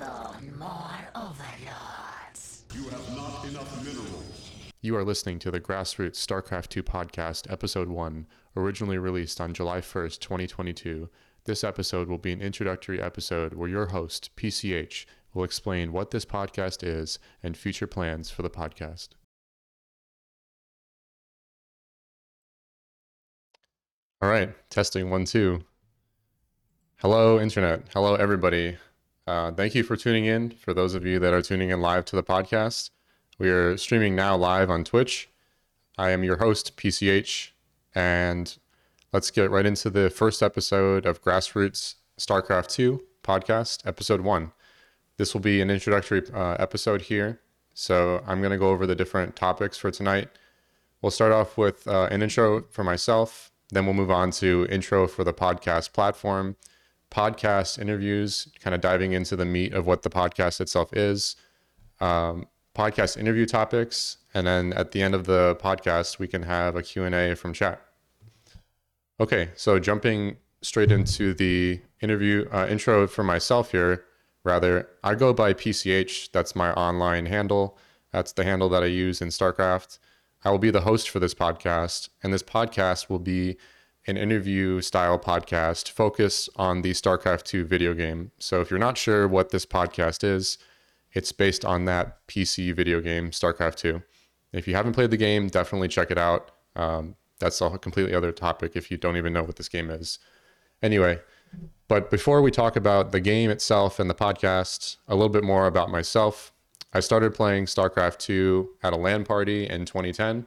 More overlords. You have not enough minerals. You are listening to the Grassroots StarCraft 2 podcast, episode 1, originally released on July 1st, 2022. This episode will be an introductory episode where your host, PCH, will explain what this podcast is and future plans for the podcast. All right, testing one, two. Hello, Internet. Hello, everybody. Uh, thank you for tuning in. For those of you that are tuning in live to the podcast, we are streaming now live on Twitch. I am your host, PCH, and let's get right into the first episode of Grassroots StarCraft 2 podcast, episode one. This will be an introductory uh, episode here. So I'm going to go over the different topics for tonight. We'll start off with uh, an intro for myself, then we'll move on to intro for the podcast platform, podcast interviews, kind of diving into the meat of what the podcast itself is, um, podcast interview topics, and then at the end of the podcast, we can have a Q&A from chat. Okay, so jumping straight into the interview uh, intro for myself here, rather, I go by PCH. That's my online handle. That's the handle that I use in StarCraft. I will be the host for this podcast, and this podcast will be an interview style podcast focused on the StarCraft 2 video game. So if you're not sure what this podcast is, it's based on that PC video game, StarCraft 2. If you haven't played the game, definitely check it out. Um, that's a completely other topic if you don't even know what this game is. Anyway, but before we talk about the game itself and the podcast, a little bit more about myself. I started playing StarCraft 2 at a LAN party in 2010.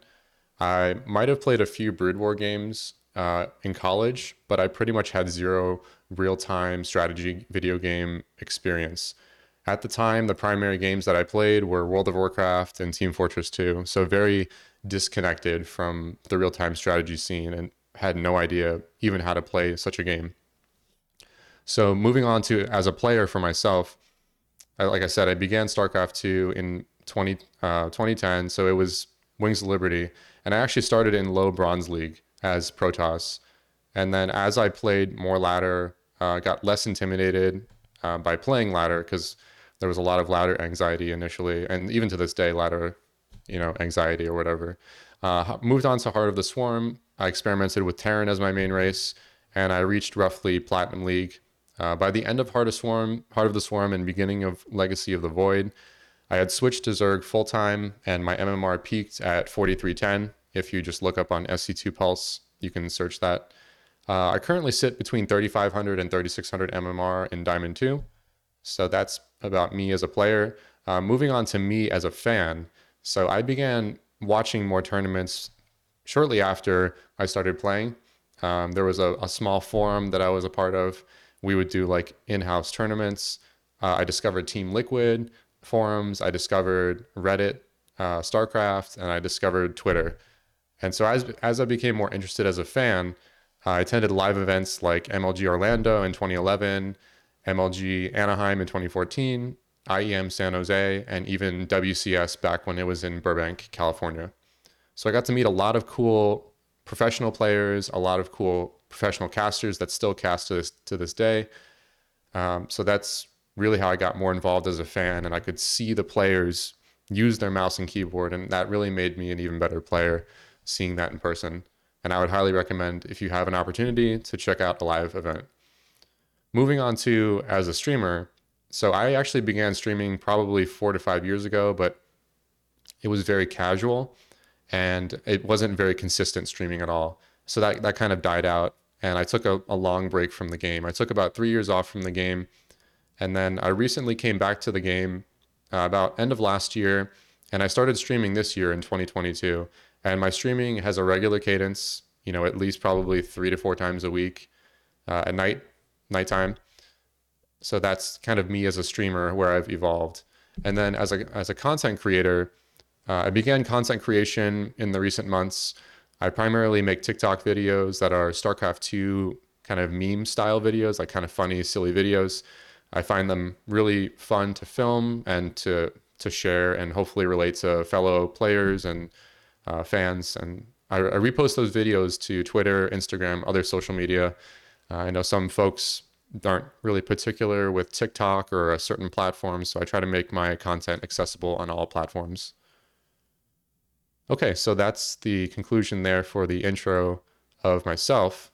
I might have played a few Brood War games uh, in college, but I pretty much had zero real time strategy video game experience. At the time, the primary games that I played were World of Warcraft and Team Fortress 2, so very disconnected from the real time strategy scene and had no idea even how to play such a game. So, moving on to as a player for myself, I, like I said, I began StarCraft 2 in 20, uh, 2010. So it was Wings of Liberty. And I actually started in low bronze league as Protoss. And then as I played more ladder, uh, got less intimidated uh, by playing ladder because there was a lot of ladder anxiety initially. And even to this day, ladder, you know, anxiety or whatever. Uh, moved on to Heart of the Swarm. I experimented with Terran as my main race. And I reached roughly Platinum League uh, by the end of Heart of Swarm, Heart of the Swarm, and beginning of Legacy of the Void, I had switched to Zerg full time, and my MMR peaked at 4310. If you just look up on SC2 Pulse, you can search that. Uh, I currently sit between 3500 and 3600 MMR in Diamond 2. So that's about me as a player. Uh, moving on to me as a fan. So I began watching more tournaments shortly after I started playing. Um, there was a, a small forum that I was a part of we would do like in-house tournaments. Uh, I discovered Team Liquid forums. I discovered Reddit, uh, StarCraft, and I discovered Twitter. And so as as I became more interested as a fan, I attended live events like MLG Orlando in 2011, MLG Anaheim in 2014, IEM San Jose, and even WCS back when it was in Burbank, California. So I got to meet a lot of cool professional players, a lot of cool professional casters that still cast to this to this day. Um, so that's really how I got more involved as a fan, and I could see the players use their mouse and keyboard, and that really made me an even better player seeing that in person. And I would highly recommend if you have an opportunity to check out a live event. Moving on to as a streamer, so I actually began streaming probably four to five years ago, but it was very casual and it wasn't very consistent streaming at all. So that, that kind of died out and I took a, a long break from the game. I took about three years off from the game, and then I recently came back to the game uh, about end of last year, and I started streaming this year in 2022. And my streaming has a regular cadence, you know, at least probably three to four times a week uh, at night, nighttime. So that's kind of me as a streamer where I've evolved. And then as a as a content creator, uh, I began content creation in the recent months. I primarily make TikTok videos that are StarCraft 2 kind of meme style videos, like kind of funny, silly videos. I find them really fun to film and to to share and hopefully relate to fellow players and uh, fans. And I, I, repost those videos to Twitter, Instagram, other social media. Uh, I know some folks aren't really particular with TikTok or a certain platform. So I try to make my content accessible on all platforms. Okay, so that's the conclusion there for the intro of myself.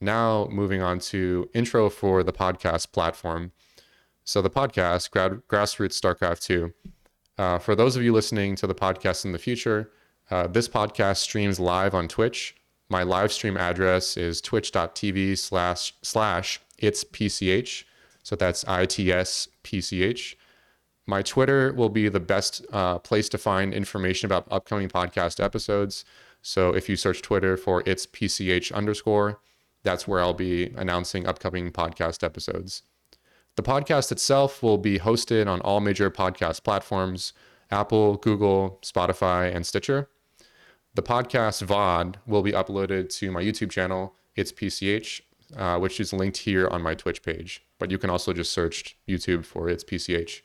Now moving on to intro for the podcast platform. So the podcast, Grassroots StarCraft 2. Uh, for those of you listening to the podcast in the future, uh, this podcast streams live on Twitch. My live stream address is twitch.tv slash slash. So that's I T S P C H. My Twitter will be the best uh, place to find information about upcoming podcast episodes. So if you search Twitter for it's PCH underscore, that's where I'll be announcing upcoming podcast episodes. The podcast itself will be hosted on all major podcast platforms Apple, Google, Spotify, and Stitcher. The podcast VOD will be uploaded to my YouTube channel, It's PCH, uh, which is linked here on my Twitch page. But you can also just search YouTube for It's PCH.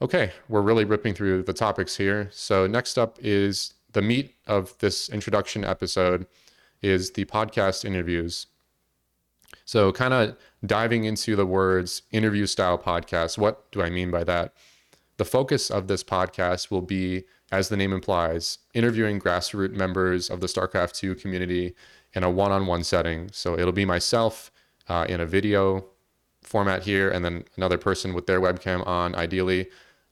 Okay, we're really ripping through the topics here. So, next up is the meat of this introduction episode is the podcast interviews. So, kind of diving into the words interview style podcast. What do I mean by that? The focus of this podcast will be, as the name implies, interviewing grassroots members of the StarCraft 2 community in a one on one setting. So, it'll be myself uh, in a video format here, and then another person with their webcam on, ideally.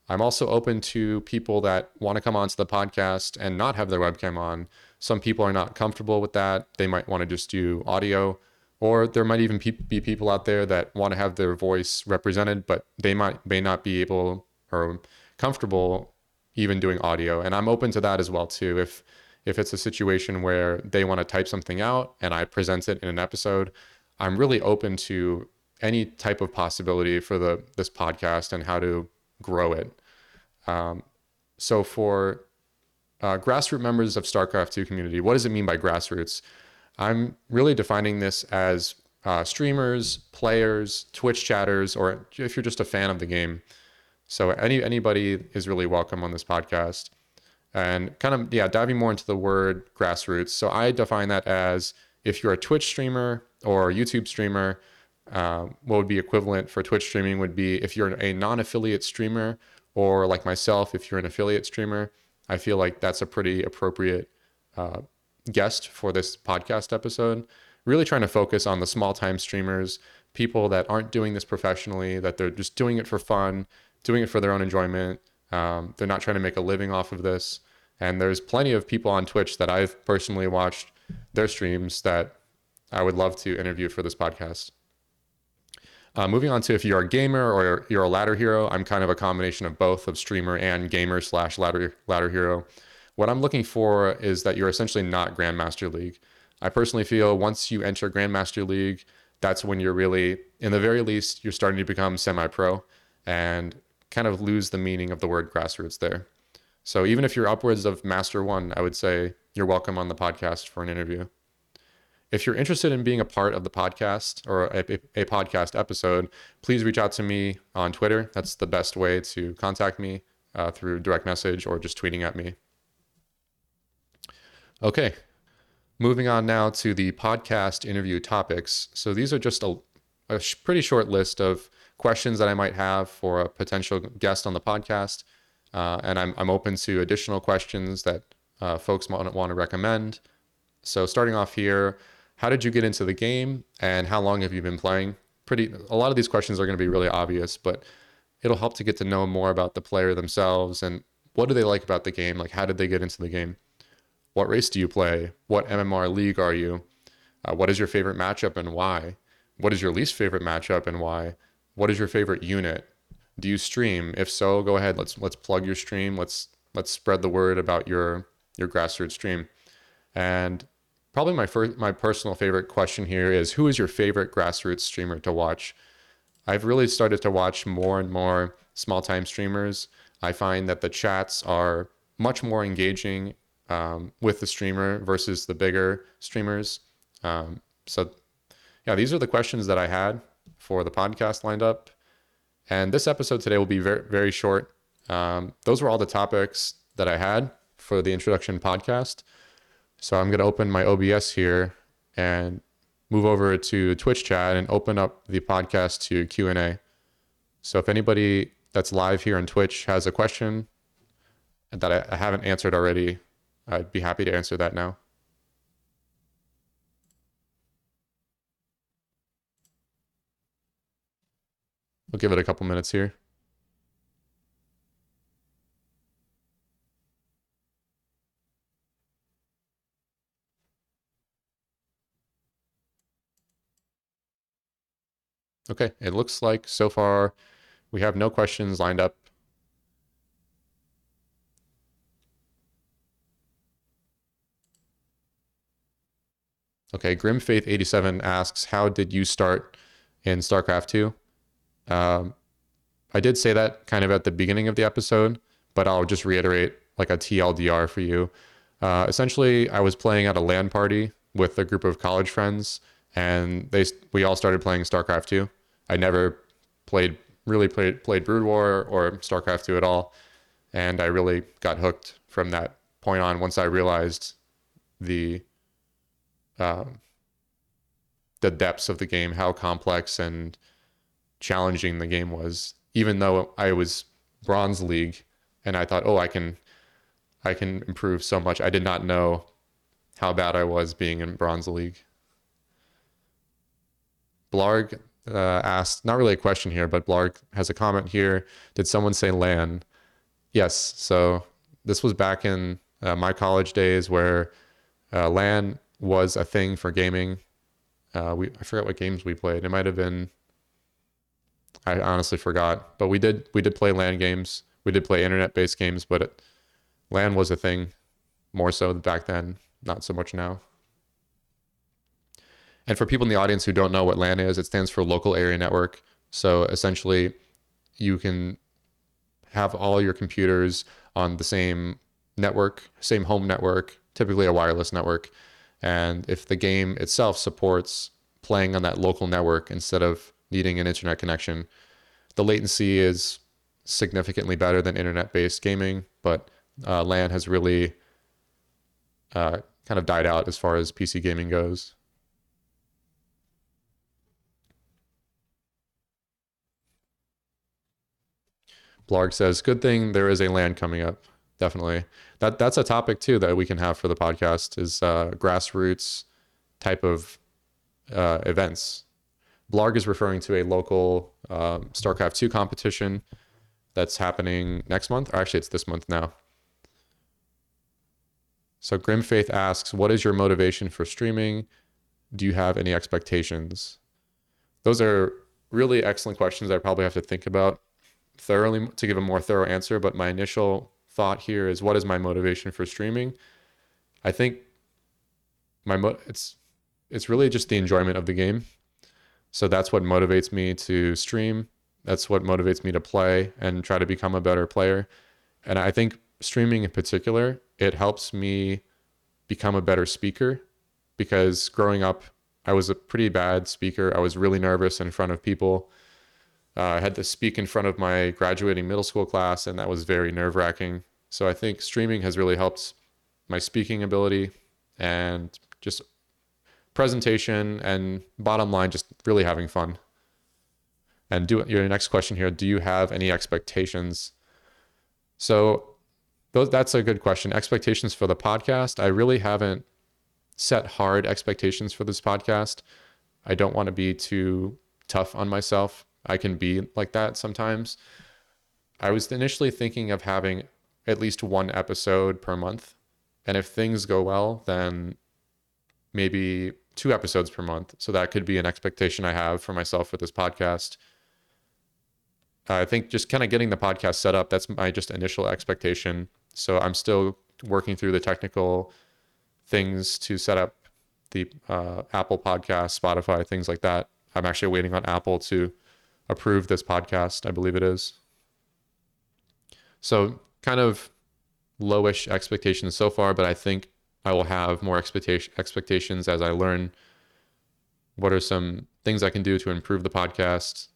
I'm also open to people that want to come onto the podcast and not have their webcam on. Some people are not comfortable with that. They might want to just do audio, or there might even be people out there that want to have their voice represented, but they might may not be able or comfortable even doing audio. And I'm open to that as well too. If if it's a situation where they want to type something out and I present it in an episode, I'm really open to any type of possibility for the this podcast and how to grow it. Um, so for uh, grassroots members of StarCraft 2 community, what does it mean by grassroots? I'm really defining this as uh, streamers, players, Twitch chatters, or if you're just a fan of the game. So any anybody is really welcome on this podcast. And kind of yeah, diving more into the word grassroots. So I define that as if you're a Twitch streamer or a YouTube streamer, uh, what would be equivalent for Twitch streaming would be if you're a non-affiliate streamer or like myself, if you're an affiliate streamer. I feel like that's a pretty appropriate uh, guest for this podcast episode. Really trying to focus on the small time streamers, people that aren't doing this professionally, that they're just doing it for fun, doing it for their own enjoyment. Um, they're not trying to make a living off of this. And there's plenty of people on Twitch that I've personally watched their streams that I would love to interview for this podcast. Uh, moving on to if you're a gamer or you're a ladder hero, I'm kind of a combination of both of streamer and gamer slash ladder ladder hero. What I'm looking for is that you're essentially not Grandmaster League. I personally feel once you enter Grandmaster League, that's when you're really, in the very least, you're starting to become semi-pro and kind of lose the meaning of the word grassroots there. So even if you're upwards of Master One, I would say you're welcome on the podcast for an interview. If you're interested in being a part of the podcast or a, a, podcast episode, please reach out to me on Twitter. That's the best way to contact me uh, through direct message or just tweeting at me. Okay, moving on now to the podcast interview topics. So these are just a, a pretty short list of questions that I might have for a potential guest on the podcast. Uh, and I'm, I'm open to additional questions that uh, folks want, want to recommend. So starting off here, how did you get into the game and how long have you been playing? Pretty a lot of these questions are going to be really obvious, but it'll help to get to know more about the player themselves and what do they like about the game? Like how did they get into the game? What race do you play? What MMR league are you? Uh, what is your favorite matchup and why? What is your least favorite matchup and why? What is your favorite unit? Do you stream? If so, go ahead. Let's let's plug your stream. Let's let's spread the word about your your grassroots stream. And probably my first my personal favorite question here is who is your favorite grassroots streamer to watch i've really started to watch more and more small time streamers i find that the chats are much more engaging um, with the streamer versus the bigger streamers um, so yeah these are the questions that i had for the podcast lined up and this episode today will be very very short um, those were all the topics that i had for the introduction podcast so I'm going to open my OBS here and move over to Twitch chat and open up the podcast to Q&A. So if anybody that's live here on Twitch has a question that I, I haven't answered already, I'd be happy to answer that now. We'll give it a couple minutes here. Okay, it looks like so far we have no questions lined up. Okay, Grim Faith 87 asks, How did you start in StarCraft 2? Um, I did say that kind of at the beginning of the episode, but I'll just reiterate like a TLDR for you. Uh, essentially, I was playing at a LAN party with a group of college friends, and they we all started playing StarCraft 2. I never played really played played Brood War or StarCraft 2 at all, and I really got hooked from that point on. Once I realized the um, the depths of the game, how complex and challenging the game was, even though I was Bronze League, and I thought, oh, I can I can improve so much. I did not know how bad I was being in Bronze League. Blarg uh, asked, not really a question here, but Blarg has a comment here. Did someone say LAN? Yes. So this was back in uh, my college days where uh, LAN was a thing for gaming. Uh, we I forgot what games we played. It might have been. I honestly forgot, but we did we did play LAN games. We did play internet-based games, but it, LAN was a thing more so back then, not so much now. And for people in the audience who don't know what LAN is, it stands for Local Area Network. So essentially, you can have all your computers on the same network, same home network, typically a wireless network. And if the game itself supports playing on that local network instead of needing an internet connection, the latency is significantly better than internet based gaming, but uh, LAN has really uh, kind of died out as far as PC gaming goes. Blarg says, "Good thing there is a LAN coming up. Definitely. That that's a topic too that we can have for the podcast is uh, grassroots type of uh, events. Blarg is referring to a local um, StarCraft two competition that's happening next month. Or actually, it's this month now. So Grim Faith asks, "What is your motivation for streaming? Do you have any expectations?" Those are really excellent questions. I probably have to think about thoroughly to give a more thorough answer, but my initial thought here is what is my motivation for streaming? I think my mo- it's it's really just the enjoyment of the game. So that's what motivates me to stream. That's what motivates me to play and try to become a better player. And I think streaming in particular, it helps me become a better speaker because growing up I was a pretty bad speaker. I was really nervous in front of people. Uh, I had to speak in front of my graduating middle school class, and that was very nerve wracking. So I think streaming has really helped my speaking ability and just presentation and bottom line, just really having fun. And do your next question here: Do you have any expectations? So that's a good question. Expectations for the podcast. I really haven't set hard expectations for this podcast. I don't want to be too tough on myself I can be like that sometimes. I was initially thinking of having at least one episode per month. And if things go well, then maybe two episodes per month. So that could be an expectation I have for myself with this podcast. I think just kind of getting the podcast set up, that's my just initial expectation. So I'm still working through the technical things to set up the uh, Apple podcast, Spotify, things like that. I'm actually waiting on Apple to approve this podcast, I believe it is. So, kind of lowish expectations so far, but I think I will have more expectation expectations as I learn what are some things I can do to improve the podcast.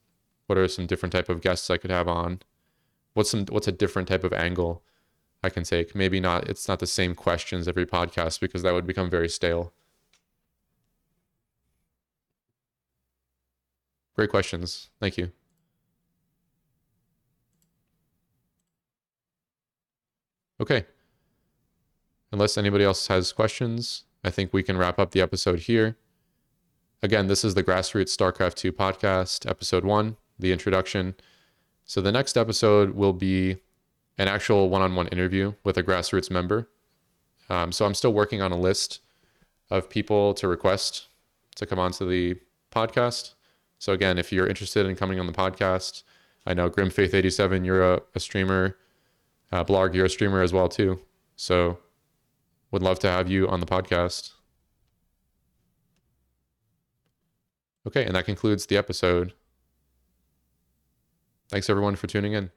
What are some different type of guests I could have on? What's some what's a different type of angle I can take? Maybe not it's not the same questions every podcast because that would become very stale. great questions. Thank you. Okay. Unless anybody else has questions, I think we can wrap up the episode here. Again, this is the Grassroots StarCraft 2 podcast, episode one, the introduction. So the next episode will be an actual one on one interview with a grassroots member. Um, so I'm still working on a list of people to request to come onto the podcast. So again, if you're interested in coming on the podcast, I know Grim Faith 87, you're a, a streamer. Uh, Blarg, you're a streamer as well too. So would love to have you on the podcast. Okay, and that concludes the episode. Thanks everyone for tuning in.